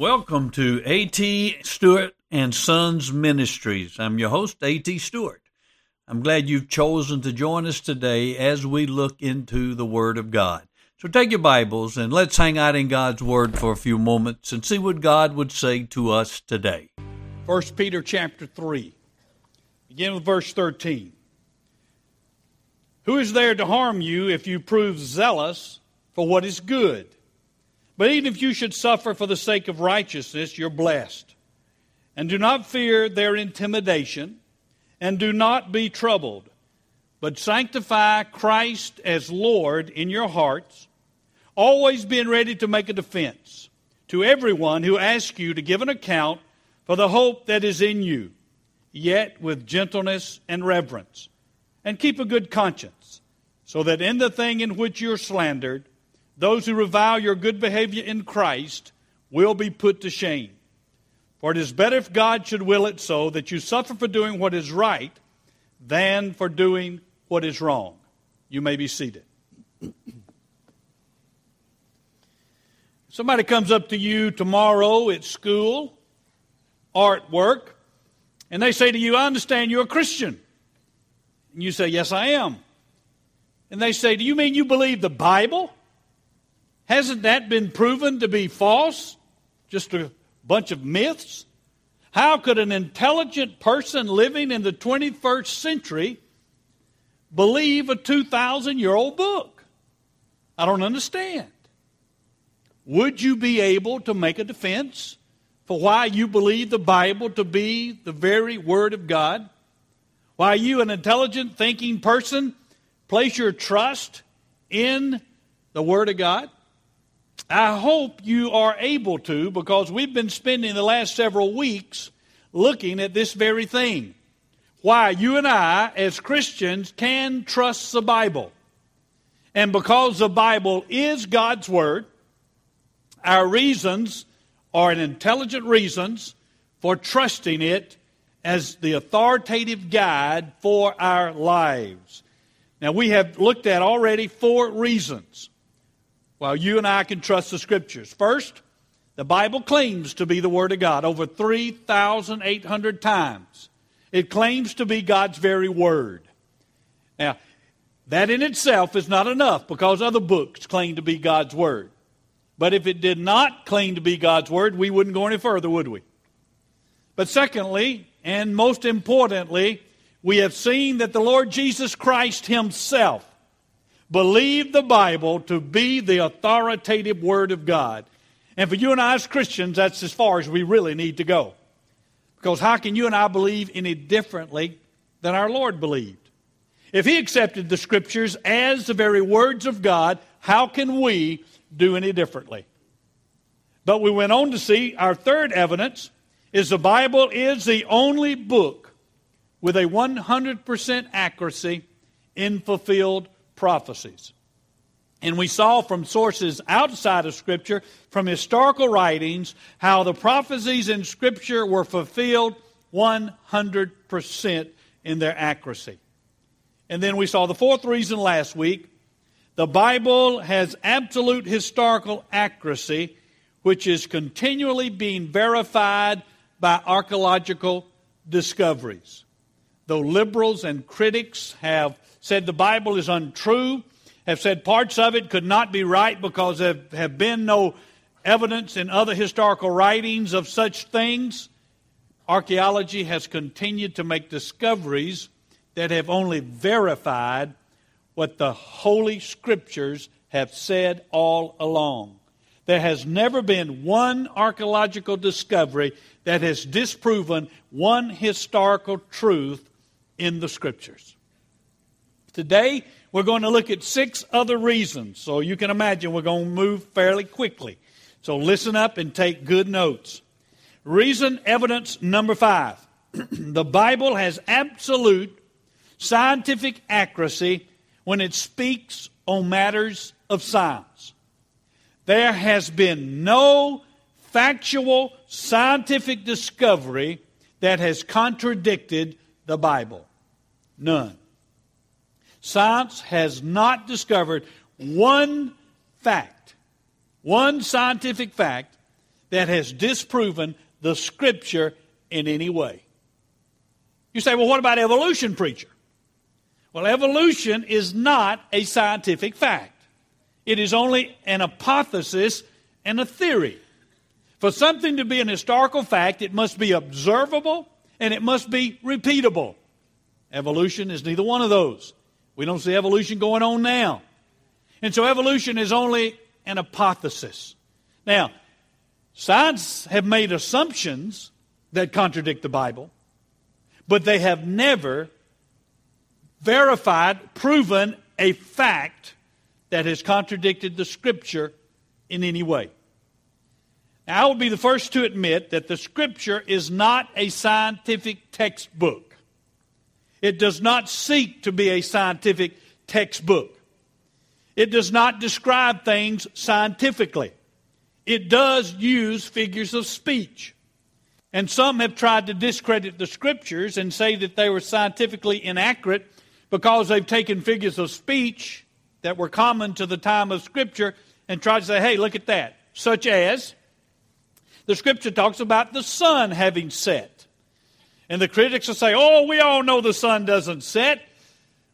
Welcome to A.T. Stewart and Sons Ministries. I'm your host, A.T. Stewart. I'm glad you've chosen to join us today as we look into the Word of God. So take your Bibles and let's hang out in God's Word for a few moments and see what God would say to us today. 1 Peter chapter 3. Begin with verse 13. Who is there to harm you if you prove zealous for what is good? But even if you should suffer for the sake of righteousness, you're blessed. And do not fear their intimidation, and do not be troubled, but sanctify Christ as Lord in your hearts, always being ready to make a defense to everyone who asks you to give an account for the hope that is in you, yet with gentleness and reverence. And keep a good conscience, so that in the thing in which you're slandered, those who revile your good behavior in Christ will be put to shame. For it is better if God should will it so that you suffer for doing what is right than for doing what is wrong. You may be seated. Somebody comes up to you tomorrow at school or at work, and they say to you, I understand you're a Christian. And you say, Yes, I am. And they say, Do you mean you believe the Bible? Hasn't that been proven to be false? Just a bunch of myths? How could an intelligent person living in the 21st century believe a 2,000 year old book? I don't understand. Would you be able to make a defense for why you believe the Bible to be the very Word of God? Why you, an intelligent, thinking person, place your trust in the Word of God? I hope you are able to because we've been spending the last several weeks looking at this very thing. Why you and I, as Christians, can trust the Bible. And because the Bible is God's Word, our reasons are intelligent reasons for trusting it as the authoritative guide for our lives. Now, we have looked at already four reasons why you and I can trust the Scriptures. First, the Bible claims to be the Word of God over 3,800 times. It claims to be God's very Word. Now, that in itself is not enough because other books claim to be God's Word. But if it did not claim to be God's Word, we wouldn't go any further, would we? But secondly, and most importantly, we have seen that the Lord Jesus Christ Himself believed the Bible to be the authoritative Word of God. And for you and I as Christians, that's as far as we really need to go. Because how can you and I believe any differently than our Lord believed? If He accepted the Scriptures as the very words of God, how can we do any differently? But we went on to see our third evidence is the Bible is the only book with a 100% accuracy in fulfilled prophecies. And we saw from sources outside of Scripture, from historical writings, how the prophecies in Scripture were fulfilled 100% in their accuracy. And then we saw the fourth reason last week the Bible has absolute historical accuracy, which is continually being verified by archaeological discoveries. Though liberals and critics have said the Bible is untrue, have said parts of it could not be right because there have been no evidence in other historical writings of such things. Archaeology has continued to make discoveries that have only verified what the Holy Scriptures have said all along. There has never been one archaeological discovery that has disproven one historical truth in the Scriptures. Today, we're going to look at six other reasons. So you can imagine we're going to move fairly quickly. So listen up and take good notes. Reason evidence number five the Bible has absolute scientific accuracy when it speaks on matters of science. There has been no factual scientific discovery that has contradicted the Bible. None. Science has not discovered one fact, one scientific fact, that has disproven the Scripture in any way. You say, well, what about evolution, preacher? Well, evolution is not a scientific fact. It is only an hypothesis and a theory. For something to be an historical fact, it must be observable and it must be repeatable. Evolution is neither one of those. We don't see evolution going on now. And so evolution is only an hypothesis. Now, science have made assumptions that contradict the Bible, but they have never verified, proven a fact that has contradicted the Scripture in any way. Now, I will be the first to admit that the Scripture is not a scientific textbook. It does not seek to be a scientific textbook. It does not describe things scientifically. It does use figures of speech. And some have tried to discredit the scriptures and say that they were scientifically inaccurate because they've taken figures of speech that were common to the time of Scripture and tried to say, hey, look at that. Such as the Scripture talks about the sun having set. And the critics will say, oh, we all know the sun doesn't set.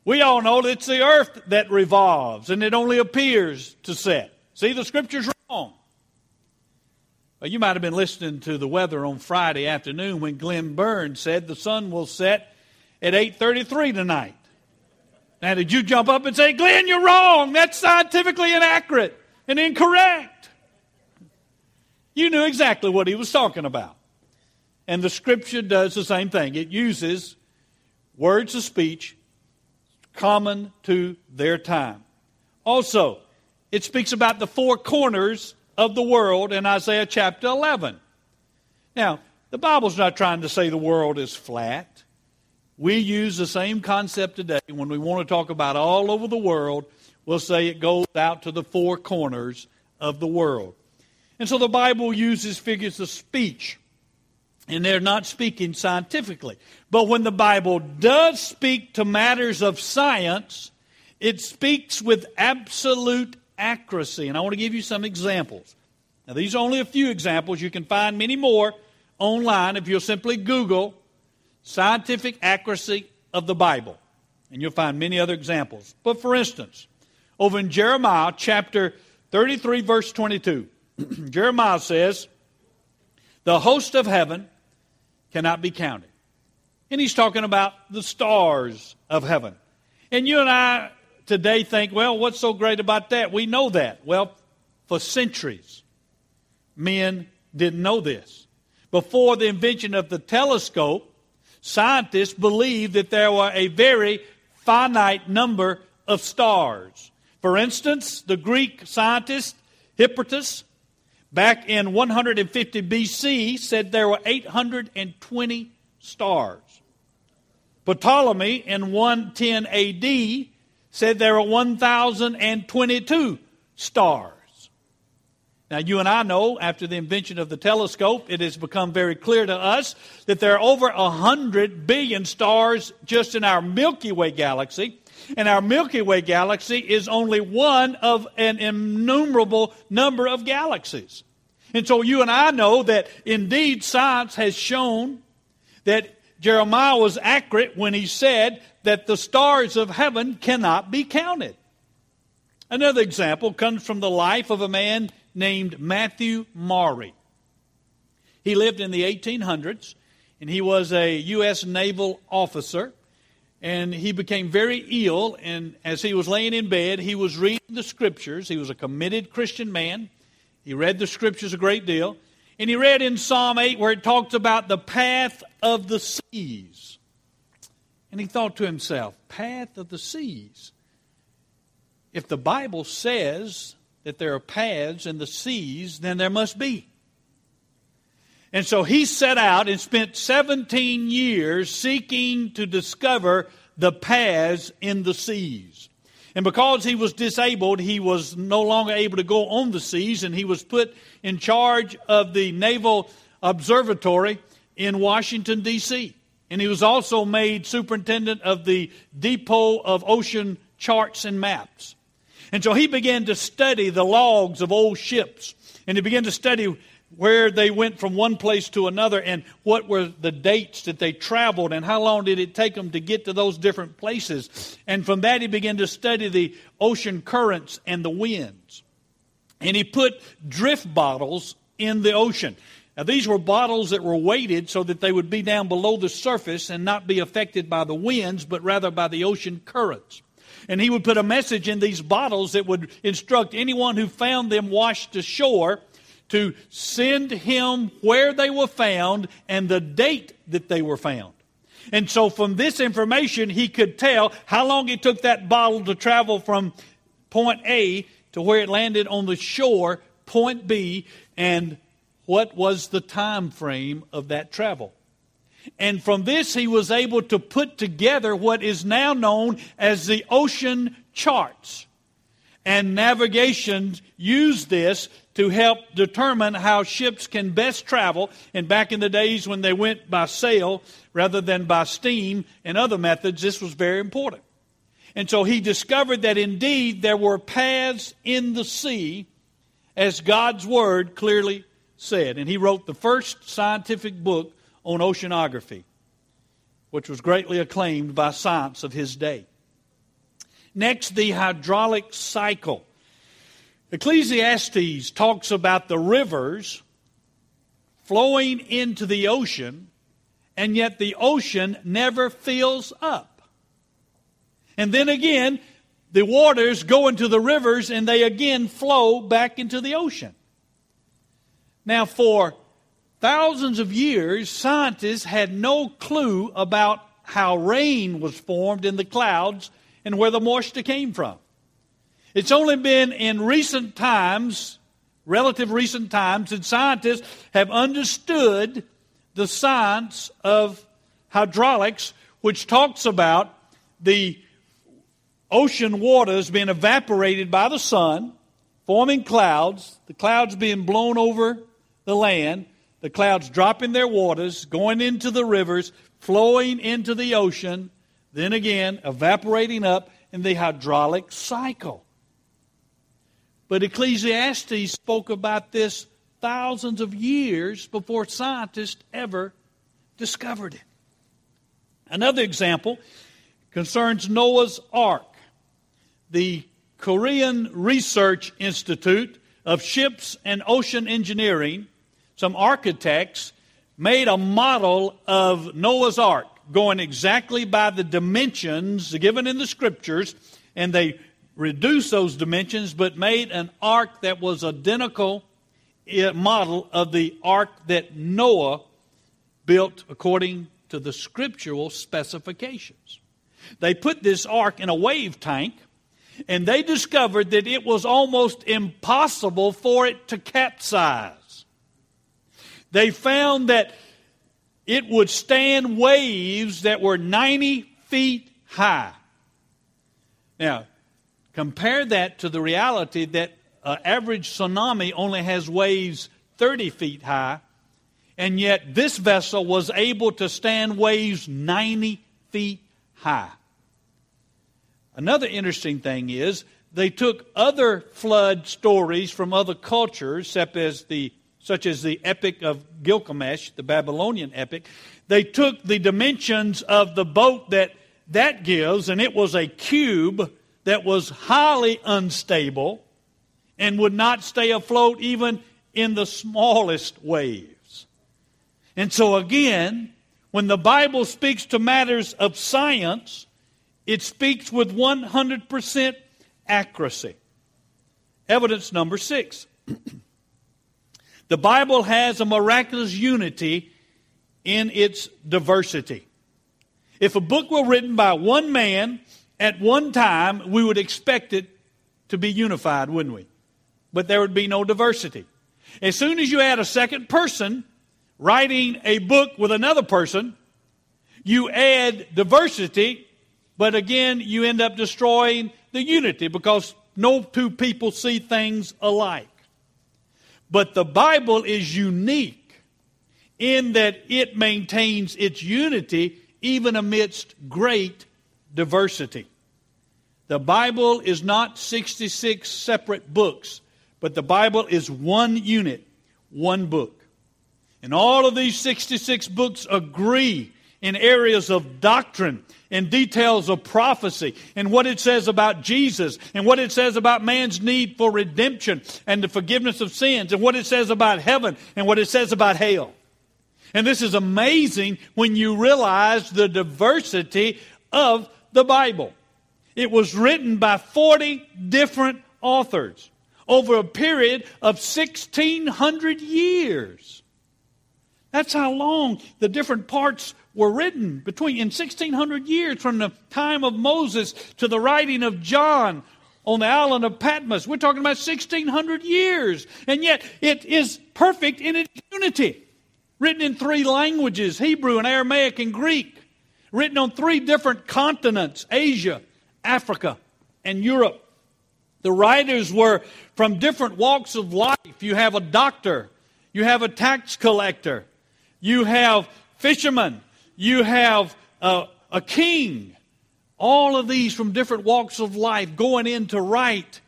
We all know that it's the earth that revolves and it only appears to set. See, the Scripture's wrong. Well, you might have been listening to the weather on Friday afternoon when Glenn Burns said the sun will set at 8:33 tonight. Now, did you jump up and say, Glenn, you're wrong. That's scientifically inaccurate and incorrect? You knew exactly what he was talking about. And the scripture does the same thing. It uses words of speech common to their time. Also, it speaks about the four corners of the world in Isaiah chapter 11. Now, the Bible's not trying to say the world is flat. We use the same concept today when we want to talk about all over the world. We'll say it goes out to the four corners of the world. And so the Bible uses figures of speech, and they're not speaking scientifically. But when the Bible does speak to matters of science, it speaks with absolute accuracy. And I want to give you some examples. Now, these are only a few examples. You can find many more online if you'll simply Google scientific accuracy of the Bible. And you'll find many other examples. But for instance, over in Jeremiah chapter 33, verse 22, Jeremiah says, The host of heaven cannot be counted. And he's talking about the stars of heaven. And you and I today think, well, what's so great about that? We know that. Well, for centuries, men didn't know this. Before the invention of the telescope, Scientists believed that there were a very finite number of stars. For instance, the Greek scientist Hipparchus, back in 150 BC, said there were 820 stars. Ptolemy in 110 AD said there were 1,022 stars. Now, you and I know after the invention of the telescope, it has become very clear to us that there are over 100 billion stars just in our Milky Way galaxy. And our Milky Way galaxy is only one of an innumerable number of galaxies. And so you and I know that indeed science has shown that Jeremiah was accurate when he said that the stars of heaven cannot be counted. Another example comes from the life of a man named Matthew Maury. He lived in the 1800s, and he was a U.S. naval officer. And he became very ill, and as he was laying in bed, he was reading the scriptures. He was a committed Christian man. He read the scriptures a great deal. And he read in Psalm 8 where it talks about the path of the seas. And he thought to himself, path of the seas. If the Bible says that there are paths in the seas, then there must be. And so he set out and spent 17 years seeking to discover the paths in the seas. And because he was disabled, he was no longer able to go on the seas, and he was put in charge of the Naval Observatory in Washington, D.C. And he was also made superintendent of the Depot of Ocean Charts and Maps. And so he began to study the logs of old ships. And he began to study where they went from one place to another and what were the dates that they traveled and how long did it take them to get to those different places. And from that, he began to study the ocean currents and the winds. And he put drift bottles in the ocean. Now, these were bottles that were weighted so that they would be down below the surface and not be affected by the winds, but rather by the ocean currents. And he would put a message in these bottles that would instruct anyone who found them washed ashore to send him where they were found and the date that they were found. And so, from this information, he could tell how long it took that bottle to travel from point A to where it landed on the shore, point B, and what was the time frame of that travel. And from this, he was able to put together what is now known as the ocean charts. And navigation used this to help determine how ships can best travel. And back in the days when they went by sail rather than by steam and other methods, this was very important. And so he discovered that indeed there were paths in the sea, as God's word clearly said. And he wrote the first scientific book on oceanography, which was greatly acclaimed by science of his day. Next, the hydraulic cycle. Ecclesiastes talks about the rivers flowing into the ocean, and yet the ocean never fills up. And then again, the waters go into the rivers and they again flow back into the ocean. Now, for thousands of years, scientists had no clue about how rain was formed in the clouds and where the moisture came from. It's only been in recent times, relative recent times, that scientists have understood the science of hydraulics, which talks about the ocean waters being evaporated by the sun, forming clouds, the clouds being blown over the land, the clouds dropping their waters, going into the rivers, flowing into the ocean, then again evaporating up in the hydraulic cycle. But Ecclesiastes spoke about this thousands of years before scientists ever discovered it. Another example concerns Noah's Ark. The Korean Research Institute of Ships and Ocean Engineering, some architects, made a model of Noah's Ark going exactly by the dimensions given in the scriptures, and they reduced those dimensions but made an ark that was identical eh, model of the ark that Noah built according to the scriptural specifications. They put this ark in a wave tank and they discovered that it was almost impossible for it to capsize. They found that it would stand waves that were 90 feet high. Now, compare that to the reality that an average tsunami only has waves 30 feet high, and yet this vessel was able to stand waves 90 feet high. Another interesting thing is they took other flood stories from other cultures, such as the such as the Epic of Gilgamesh, the Babylonian epic, they took the dimensions of the boat that that gives, and it was a cube that was highly unstable and would not stay afloat even in the smallest waves. And so, again, when the Bible speaks to matters of science, it speaks with 100% accuracy. Evidence number six. The Bible has a miraculous unity in its diversity. If a book were written by one man at one time, we would expect it to be unified, wouldn't we? But there would be no diversity. As soon as you add a second person writing a book with another person, you add diversity, but again, you end up destroying the unity because no two people see things alike. But the Bible is unique in that it maintains its unity even amidst great diversity. The Bible is not 66 separate books, but the Bible is one unit one book. And all of these 66 books agree in areas of doctrine and details of prophecy and what it says about Jesus and what it says about man's need for redemption and the forgiveness of sins and what it says about heaven and what it says about hell. And this is amazing when you realize the diversity of the Bible. It was written by 40 different authors over a period of 1600 years. That's how long the different parts were written between in 1600 years from the time of Moses to the writing of John on the island of Patmos. We're talking about 1600 years. And yet it is perfect in its unity. Written in three languages Hebrew and Aramaic and Greek. Written on three different continents Asia, Africa, and Europe. The writers were from different walks of life. You have a doctor, you have a tax collector, you have fishermen, you have a, a king. All of these from different walks of life going in to write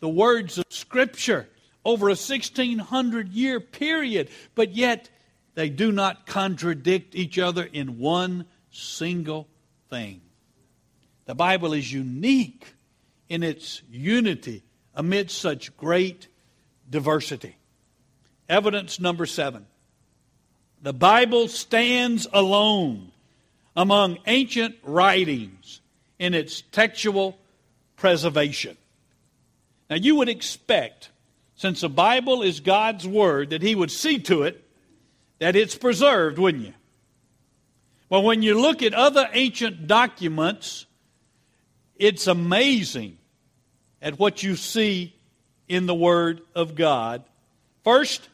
the words of Scripture over a 1600 year period, but yet they do not contradict each other in one single thing. The Bible is unique in its unity amidst such great diversity. Evidence number seven the Bible stands alone among ancient writings in its textual preservation. Now, you would expect, since the Bible is God's Word, that He would see to it that it's preserved, wouldn't you? Well, when you look at other ancient documents, it's amazing at what you see in the Word of God. First,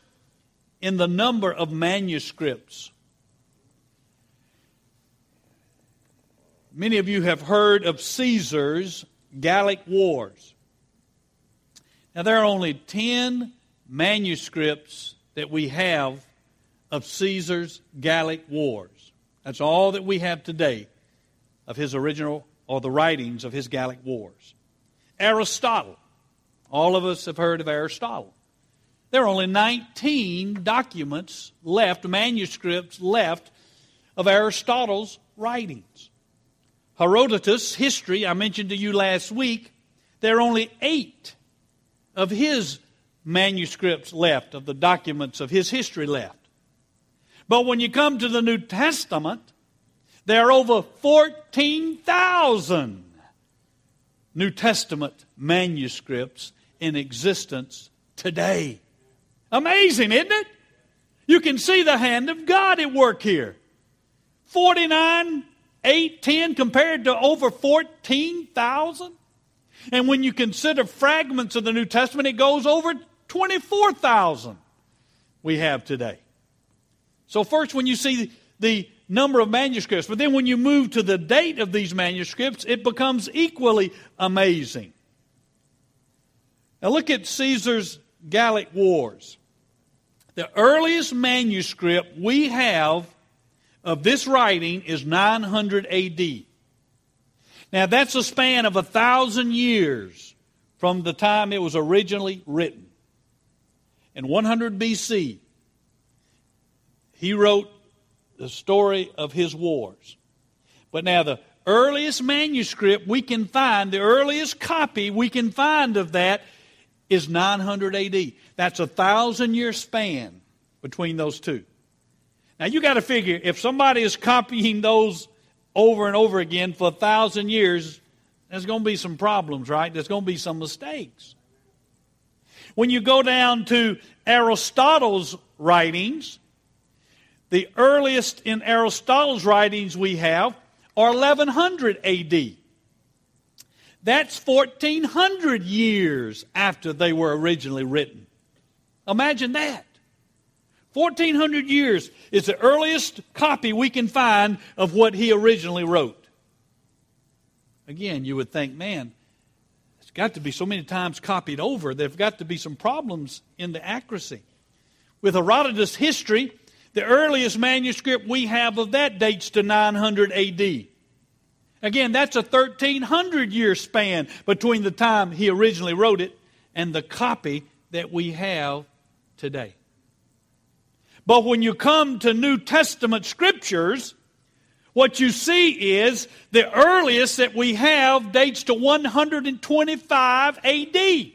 in the number of manuscripts. Many of you have heard of Caesar's Gallic Wars. Now, there are only 10 manuscripts that we have of Caesar's Gallic Wars. That's all that we have today of his original or the writings of his Gallic Wars. Aristotle. All of us have heard of Aristotle. There are only 19 documents left, manuscripts left of Aristotle's writings. Herodotus' history, I mentioned to you last week, there are only eight of his manuscripts left, of the documents of his history left. But when you come to the New Testament, there are over 14,000 New Testament manuscripts in existence today. Amazing, isn't it? You can see the hand of God at work here. 49, 8, 10 compared to over 14,000. And when you consider fragments of the New Testament, it goes over 24,000 we have today. So, first, when you see the number of manuscripts, but then when you move to the date of these manuscripts, it becomes equally amazing. Now, look at Caesar's Gallic Wars. The earliest manuscript we have of this writing is 900 AD. Now, that's a span of a thousand years from the time it was originally written. In 100 BC, he wrote the story of his wars. But now, the earliest manuscript we can find, the earliest copy we can find of that is 900 AD. That's a thousand year span between those two. Now, you got to figure if somebody is copying those over and over again for a thousand years, there's going to be some problems, right? There's going to be some mistakes. When you go down to Aristotle's writings, the earliest in Aristotle's writings we have are 1100 AD. That's 1400 years after they were originally written. Imagine that. 1400 years is the earliest copy we can find of what he originally wrote. Again, you would think, man, it's got to be so many times copied over. There've got to be some problems in the accuracy. With Herodotus' history, the earliest manuscript we have of that dates to 900 AD. Again, that's a 1300 year span between the time he originally wrote it and the copy that we have today. But when you come to New Testament scriptures, what you see is the earliest that we have dates to 125 AD.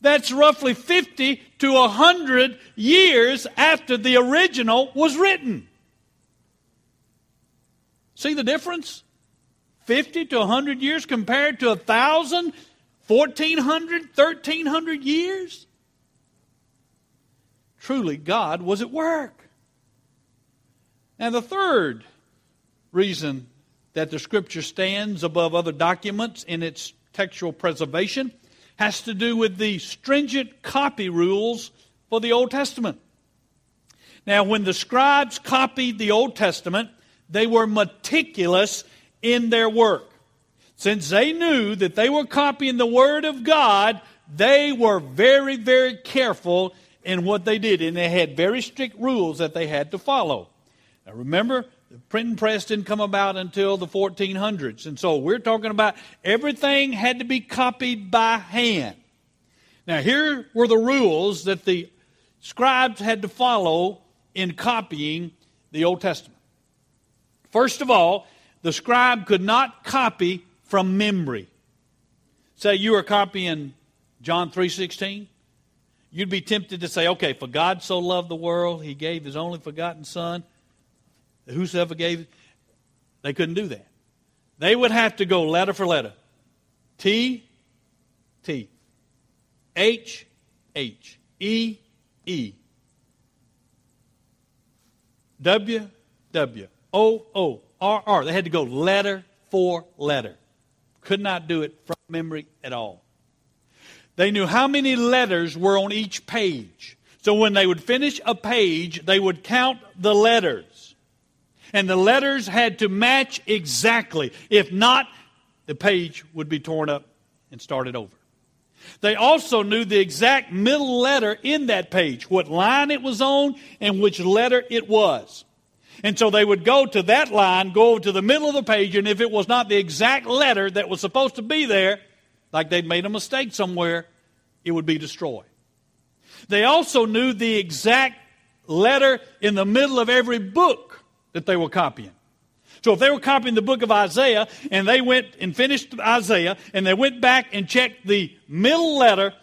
That's roughly 50 to a 100 years after the original was written. See the difference? 50 to 100 years compared to 1,000, 1,400, 1,300 years? Truly, God was at work. And the third reason that the Scripture stands above other documents in its textual preservation has to do with the stringent copy rules for the Old Testament. Now, when the scribes copied the Old Testament, they were meticulous in their work. Since they knew that they were copying the Word of God, they were very, very careful in what they did, and they had very strict rules that they had to follow. Now, remember, the printing press didn't come about until the 1400s, and so we're talking about everything had to be copied by hand. Now, here were the rules that the scribes had to follow in copying the Old Testament. First of all, the scribe could not copy from memory. Say you are copying John 3:16, you'd be tempted to say, okay, for God so loved the world, he gave his only forgotten Son. Whosoever gave, they couldn't do that. They would have to go letter for letter. T, T. H, H. E, E. W, W. O, O. R, R. They had to go letter for letter. Could not do it from memory at all. They knew how many letters were on each page. So when they would finish a page, they would count the letters. And the letters had to match exactly. If not, the page would be torn up and started over. They also knew the exact middle letter in that page, what line it was on, and which letter it was. And so they would go to that line, go over to the middle of the page, and if it was not the exact letter that was supposed to be there, like they'd made a mistake somewhere, it would be destroyed. They also knew the exact letter in the middle of every book that they were copying. So if they were copying the book of Isaiah and they went and finished Isaiah and they went back and checked the middle letter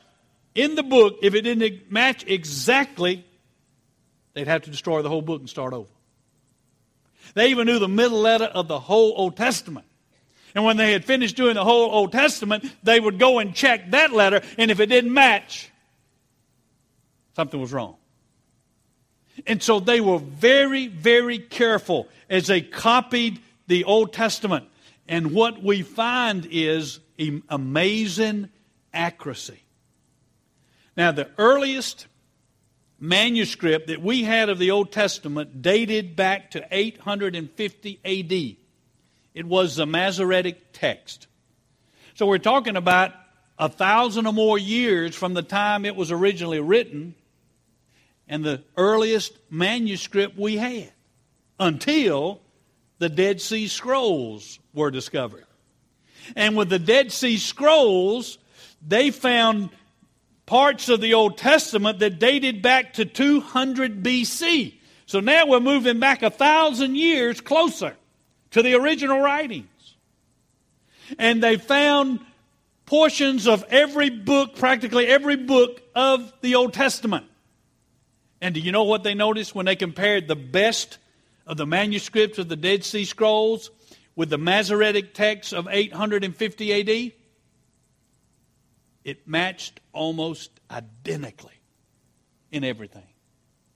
in the book, if it didn't match exactly, they'd have to destroy the whole book and start over. They even knew the middle letter of the whole Old Testament. And when they had finished doing the whole Old Testament, they would go and check that letter, and if it didn't match, something was wrong. And so they were very, very careful as they copied the Old Testament. And what we find is amazing accuracy. Now, the earliest manuscript that we had of the Old Testament dated back to 850 AD. It was the Masoretic text. So we're talking about a thousand or more years from the time it was originally written and the earliest manuscript we had until the Dead Sea Scrolls were discovered. And with the Dead Sea Scrolls, they found parts of the Old Testament that dated back to 200 BC. So now we're moving back a thousand years closer to the original writings. And they found portions of every book, practically every book of the Old Testament. And do you know what they noticed when they compared the best of the manuscripts of the Dead Sea Scrolls with the Masoretic text of 850 AD? It matched almost identically in everything.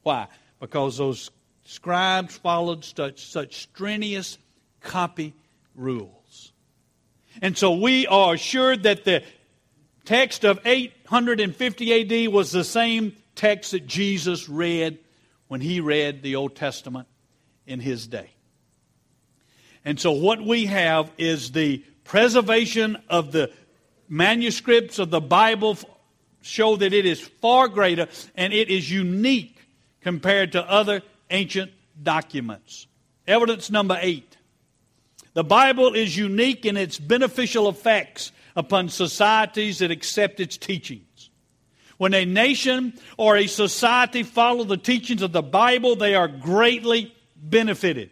Why? Because those scribes followed such, such strenuous copy rules. And so we are assured that the text of 850 AD was the same text that Jesus read when he read the Old Testament in his day. And so what we have is the preservation of the manuscripts of the Bible show that it is far greater and it is unique compared to other ancient documents. Evidence number eight the Bible is unique in its beneficial effects upon societies that accept its teachings. When a nation or a society follow the teachings of the Bible, they are greatly benefited.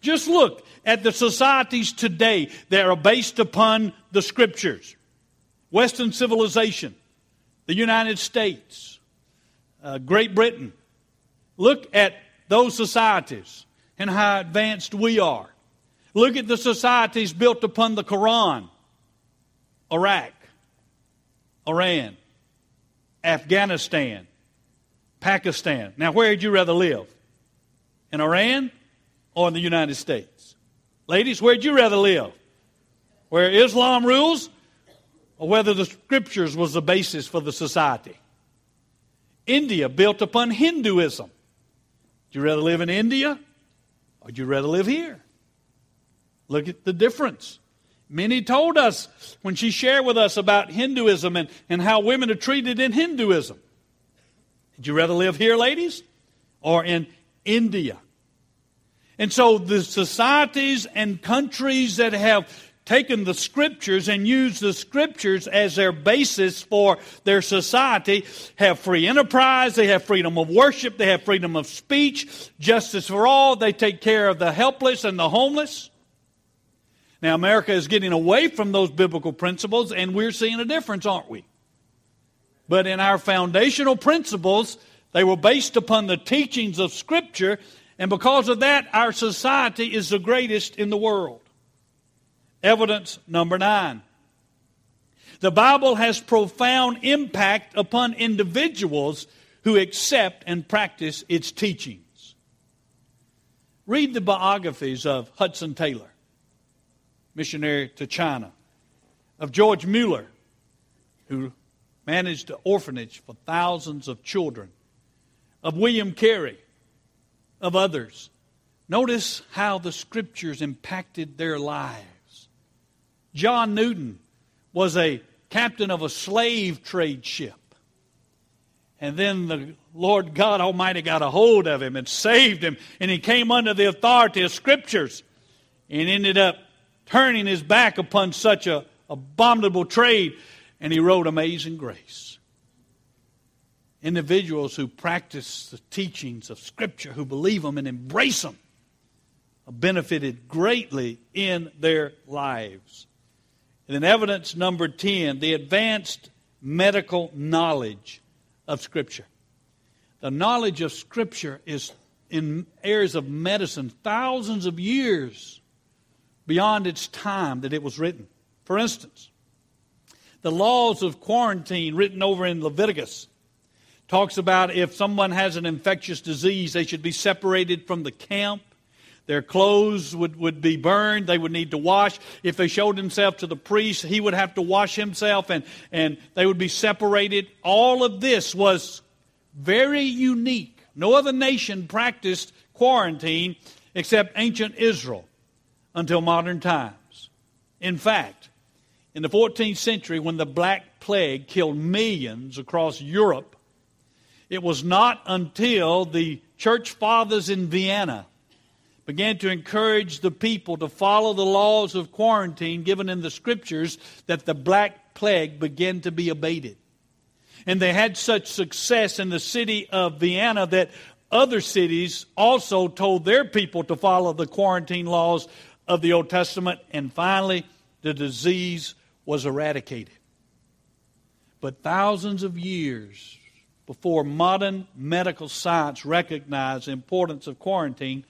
Just look at the societies today that are based upon the scriptures. Western civilization, the United States, uh, Great Britain. Look at those societies and how advanced we are. Look at the societies built upon the Quran Iraq, Iran, Afghanistan, Pakistan. Now, where would you rather live? In Iran or in the United States? Ladies, where'd you rather live? Where Islam rules or whether the scriptures was the basis for the society? India built upon Hinduism. Would you rather live in India or would you rather live here? Look at the difference. Minnie told us when she shared with us about Hinduism and, and how women are treated in Hinduism. Would you rather live here, ladies, or in India? And so the societies and countries that have taken the scriptures and used the scriptures as their basis for their society have free enterprise, they have freedom of worship, they have freedom of speech, justice for all, they take care of the helpless and the homeless. Now, America is getting away from those biblical principles, and we're seeing a difference, aren't we? But in our foundational principles, they were based upon the teachings of Scripture, and because of that, our society is the greatest in the world. Evidence number nine. The Bible has profound impact upon individuals who accept and practice its teachings. Read the biographies of Hudson Taylor missionary to China, of George Mueller, who managed an orphanage for thousands of children, of William Carey, of others. Notice how the scriptures impacted their lives. John Newton was a captain of a slave trade ship. And then the Lord God Almighty got a hold of him and saved him, and he came under the authority of scriptures and ended up turning his back upon such a abominable trade, and he wrote Amazing Grace. Individuals who practice the teachings of Scripture, who believe them and embrace them, benefited greatly in their lives. And then, evidence number 10 the advanced medical knowledge of Scripture. The knowledge of Scripture is in areas of medicine, thousands of years beyond its time that it was written. For instance, the laws of quarantine written over in Leviticus talks about if someone has an infectious disease, they should be separated from the camp. Their clothes would, would be burned. They would need to wash. If they showed themselves to the priest, he would have to wash himself and, and they would be separated. All of this was very unique. No other nation practiced quarantine except ancient Israel until modern times. In fact, in the 14th century, when the Black Plague killed millions across Europe, it was not until the church fathers in Vienna began to encourage the people to follow the laws of quarantine given in the scriptures that the Black Plague began to be abated. And they had such success in the city of Vienna that other cities also told their people to follow the quarantine laws of the Old Testament, and finally, the disease was eradicated. But thousands of years before modern medical science recognized the importance of quarantine,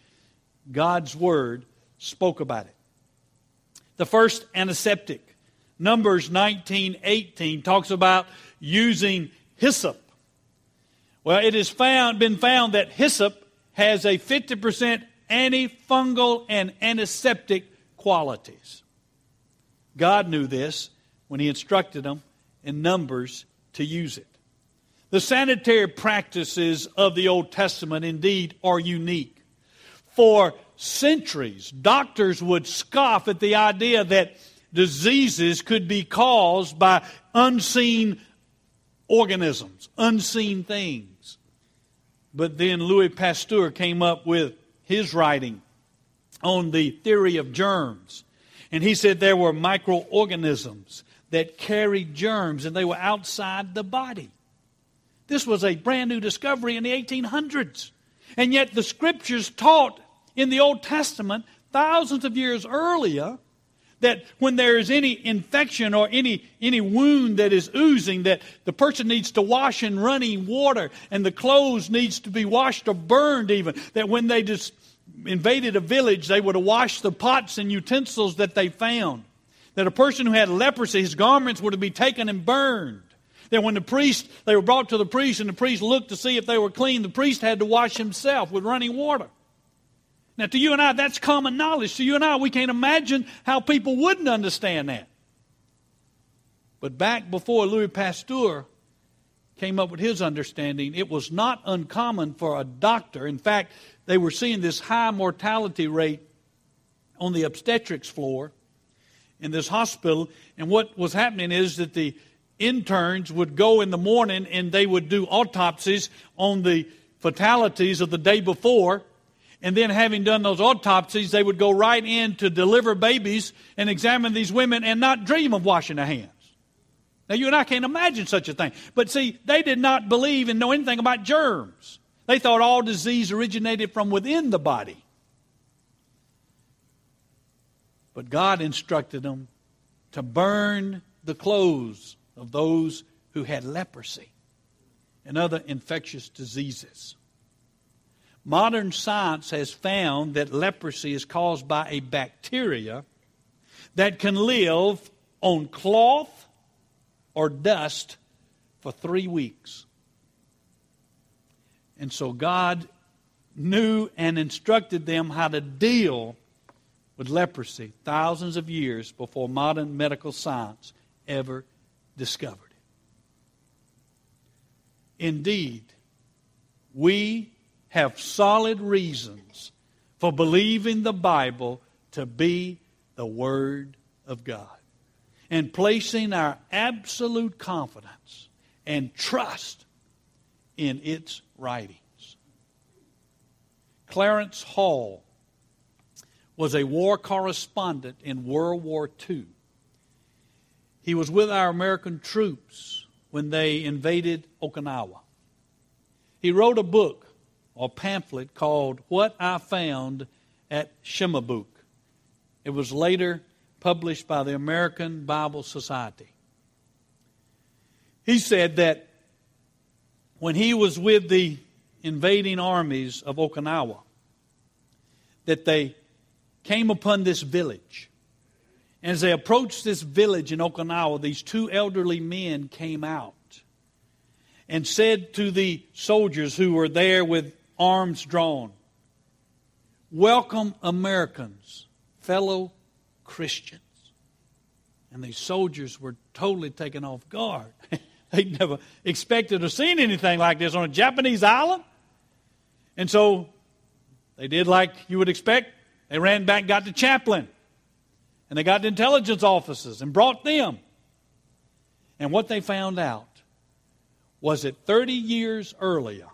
God's Word spoke about it. The first antiseptic, Numbers 19:18, talks about using hyssop. Well, it has found, been found that hyssop has a 50% antifungal and antiseptic qualities. God knew this when He instructed them in Numbers to use it. The sanitary practices of the Old Testament indeed are unique. For centuries, doctors would scoff at the idea that diseases could be caused by unseen organisms, unseen things. But then Louis Pasteur came up with his writing on the theory of germs. And he said there were microorganisms that carried germs and they were outside the body. This was a brand new discovery in the 1800s. And yet the scriptures taught in the Old Testament thousands of years earlier that when there is any infection or any, any wound that is oozing, that the person needs to wash in running water and the clothes needs to be washed or burned even. That when they just invaded a village, they would have washed the pots and utensils that they found. That a person who had leprosy, his garments were to be taken and burned. That when the priest, they were brought to the priest and the priest looked to see if they were clean, the priest had to wash himself with running water. Now, to you and I, that's common knowledge. To you and I, we can't imagine how people wouldn't understand that. But back before Louis Pasteur came up with his understanding, it was not uncommon for a doctor. In fact, they were seeing this high mortality rate on the obstetrics floor in this hospital. And what was happening is that the interns would go in the morning and they would do autopsies on the fatalities of the day before and then, having done those autopsies, they would go right in to deliver babies and examine these women and not dream of washing their hands. Now, you and I can't imagine such a thing. But see, they did not believe and know anything about germs. They thought all disease originated from within the body. But God instructed them to burn the clothes of those who had leprosy and other infectious diseases. Modern science has found that leprosy is caused by a bacteria that can live on cloth or dust for three weeks. And so God knew and instructed them how to deal with leprosy thousands of years before modern medical science ever discovered it. Indeed, we have solid reasons for believing the Bible to be the Word of God and placing our absolute confidence and trust in its writings. Clarence Hall was a war correspondent in World War II. He was with our American troops when they invaded Okinawa. He wrote a book or pamphlet called What I Found at Shimabuku. It was later published by the American Bible Society. He said that when he was with the invading armies of Okinawa, that they came upon this village. And as they approached this village in Okinawa, these two elderly men came out and said to the soldiers who were there with arms drawn. Welcome, Americans, fellow Christians. And these soldiers were totally taken off guard. They'd never expected or seen anything like this on a Japanese island. And so they did like you would expect. They ran back, got the chaplain, and they got the intelligence officers and brought them. And what they found out was that 30 years earlier,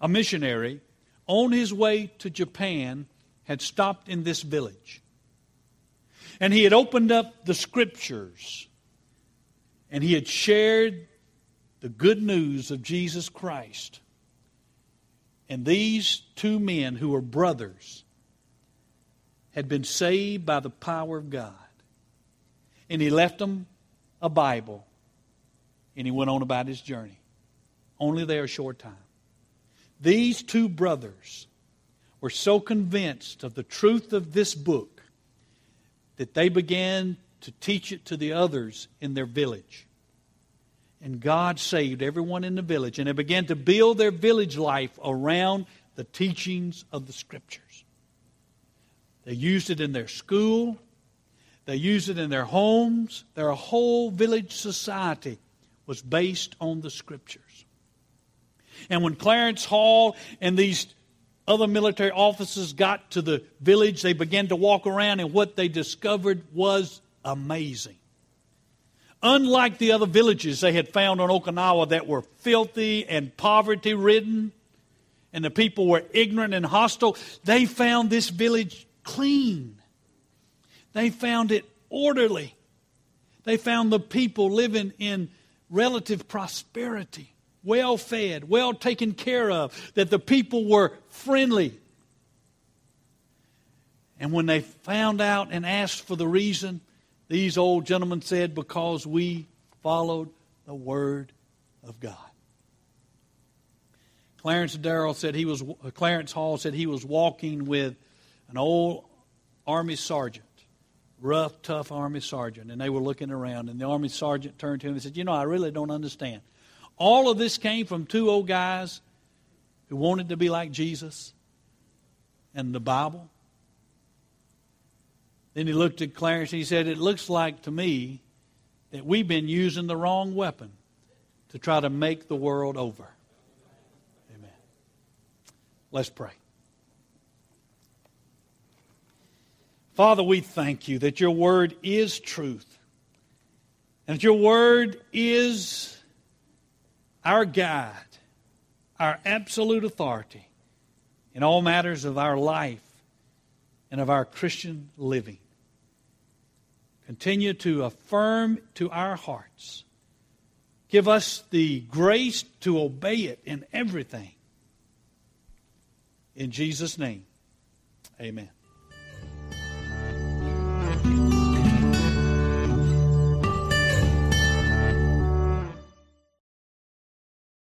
a missionary, on his way to Japan, had stopped in this village. And he had opened up the scriptures and he had shared the good news of Jesus Christ. And these two men, who were brothers, had been saved by the power of God. And he left them a Bible and he went on about his journey. Only there a short time. These two brothers were so convinced of the truth of this book that they began to teach it to the others in their village. And God saved everyone in the village, and they began to build their village life around the teachings of the Scriptures. They used it in their school, they used it in their homes. Their whole village society was based on the Scriptures. And when Clarence Hall and these other military officers got to the village, they began to walk around, and what they discovered was amazing. Unlike the other villages they had found on Okinawa that were filthy and poverty ridden, and the people were ignorant and hostile, they found this village clean. They found it orderly. They found the people living in relative prosperity. Well fed, well taken care of, that the people were friendly. And when they found out and asked for the reason, these old gentlemen said, Because we followed the Word of God. Clarence Darrell said he was uh, Clarence Hall said he was walking with an old army sergeant, rough, tough army sergeant, and they were looking around, and the army sergeant turned to him and said, "You know, I really don't understand. All of this came from two old guys who wanted to be like Jesus and the Bible." Then he looked at Clarence and he said, "It looks like to me that we've been using the wrong weapon to try to make the world over." Amen. Let's pray. Father, we thank you that your word is truth and that your word is our guide, our absolute authority in all matters of our life and of our Christian living. Continue to affirm to our hearts. Give us the grace to obey it in everything in Jesus' name, amen.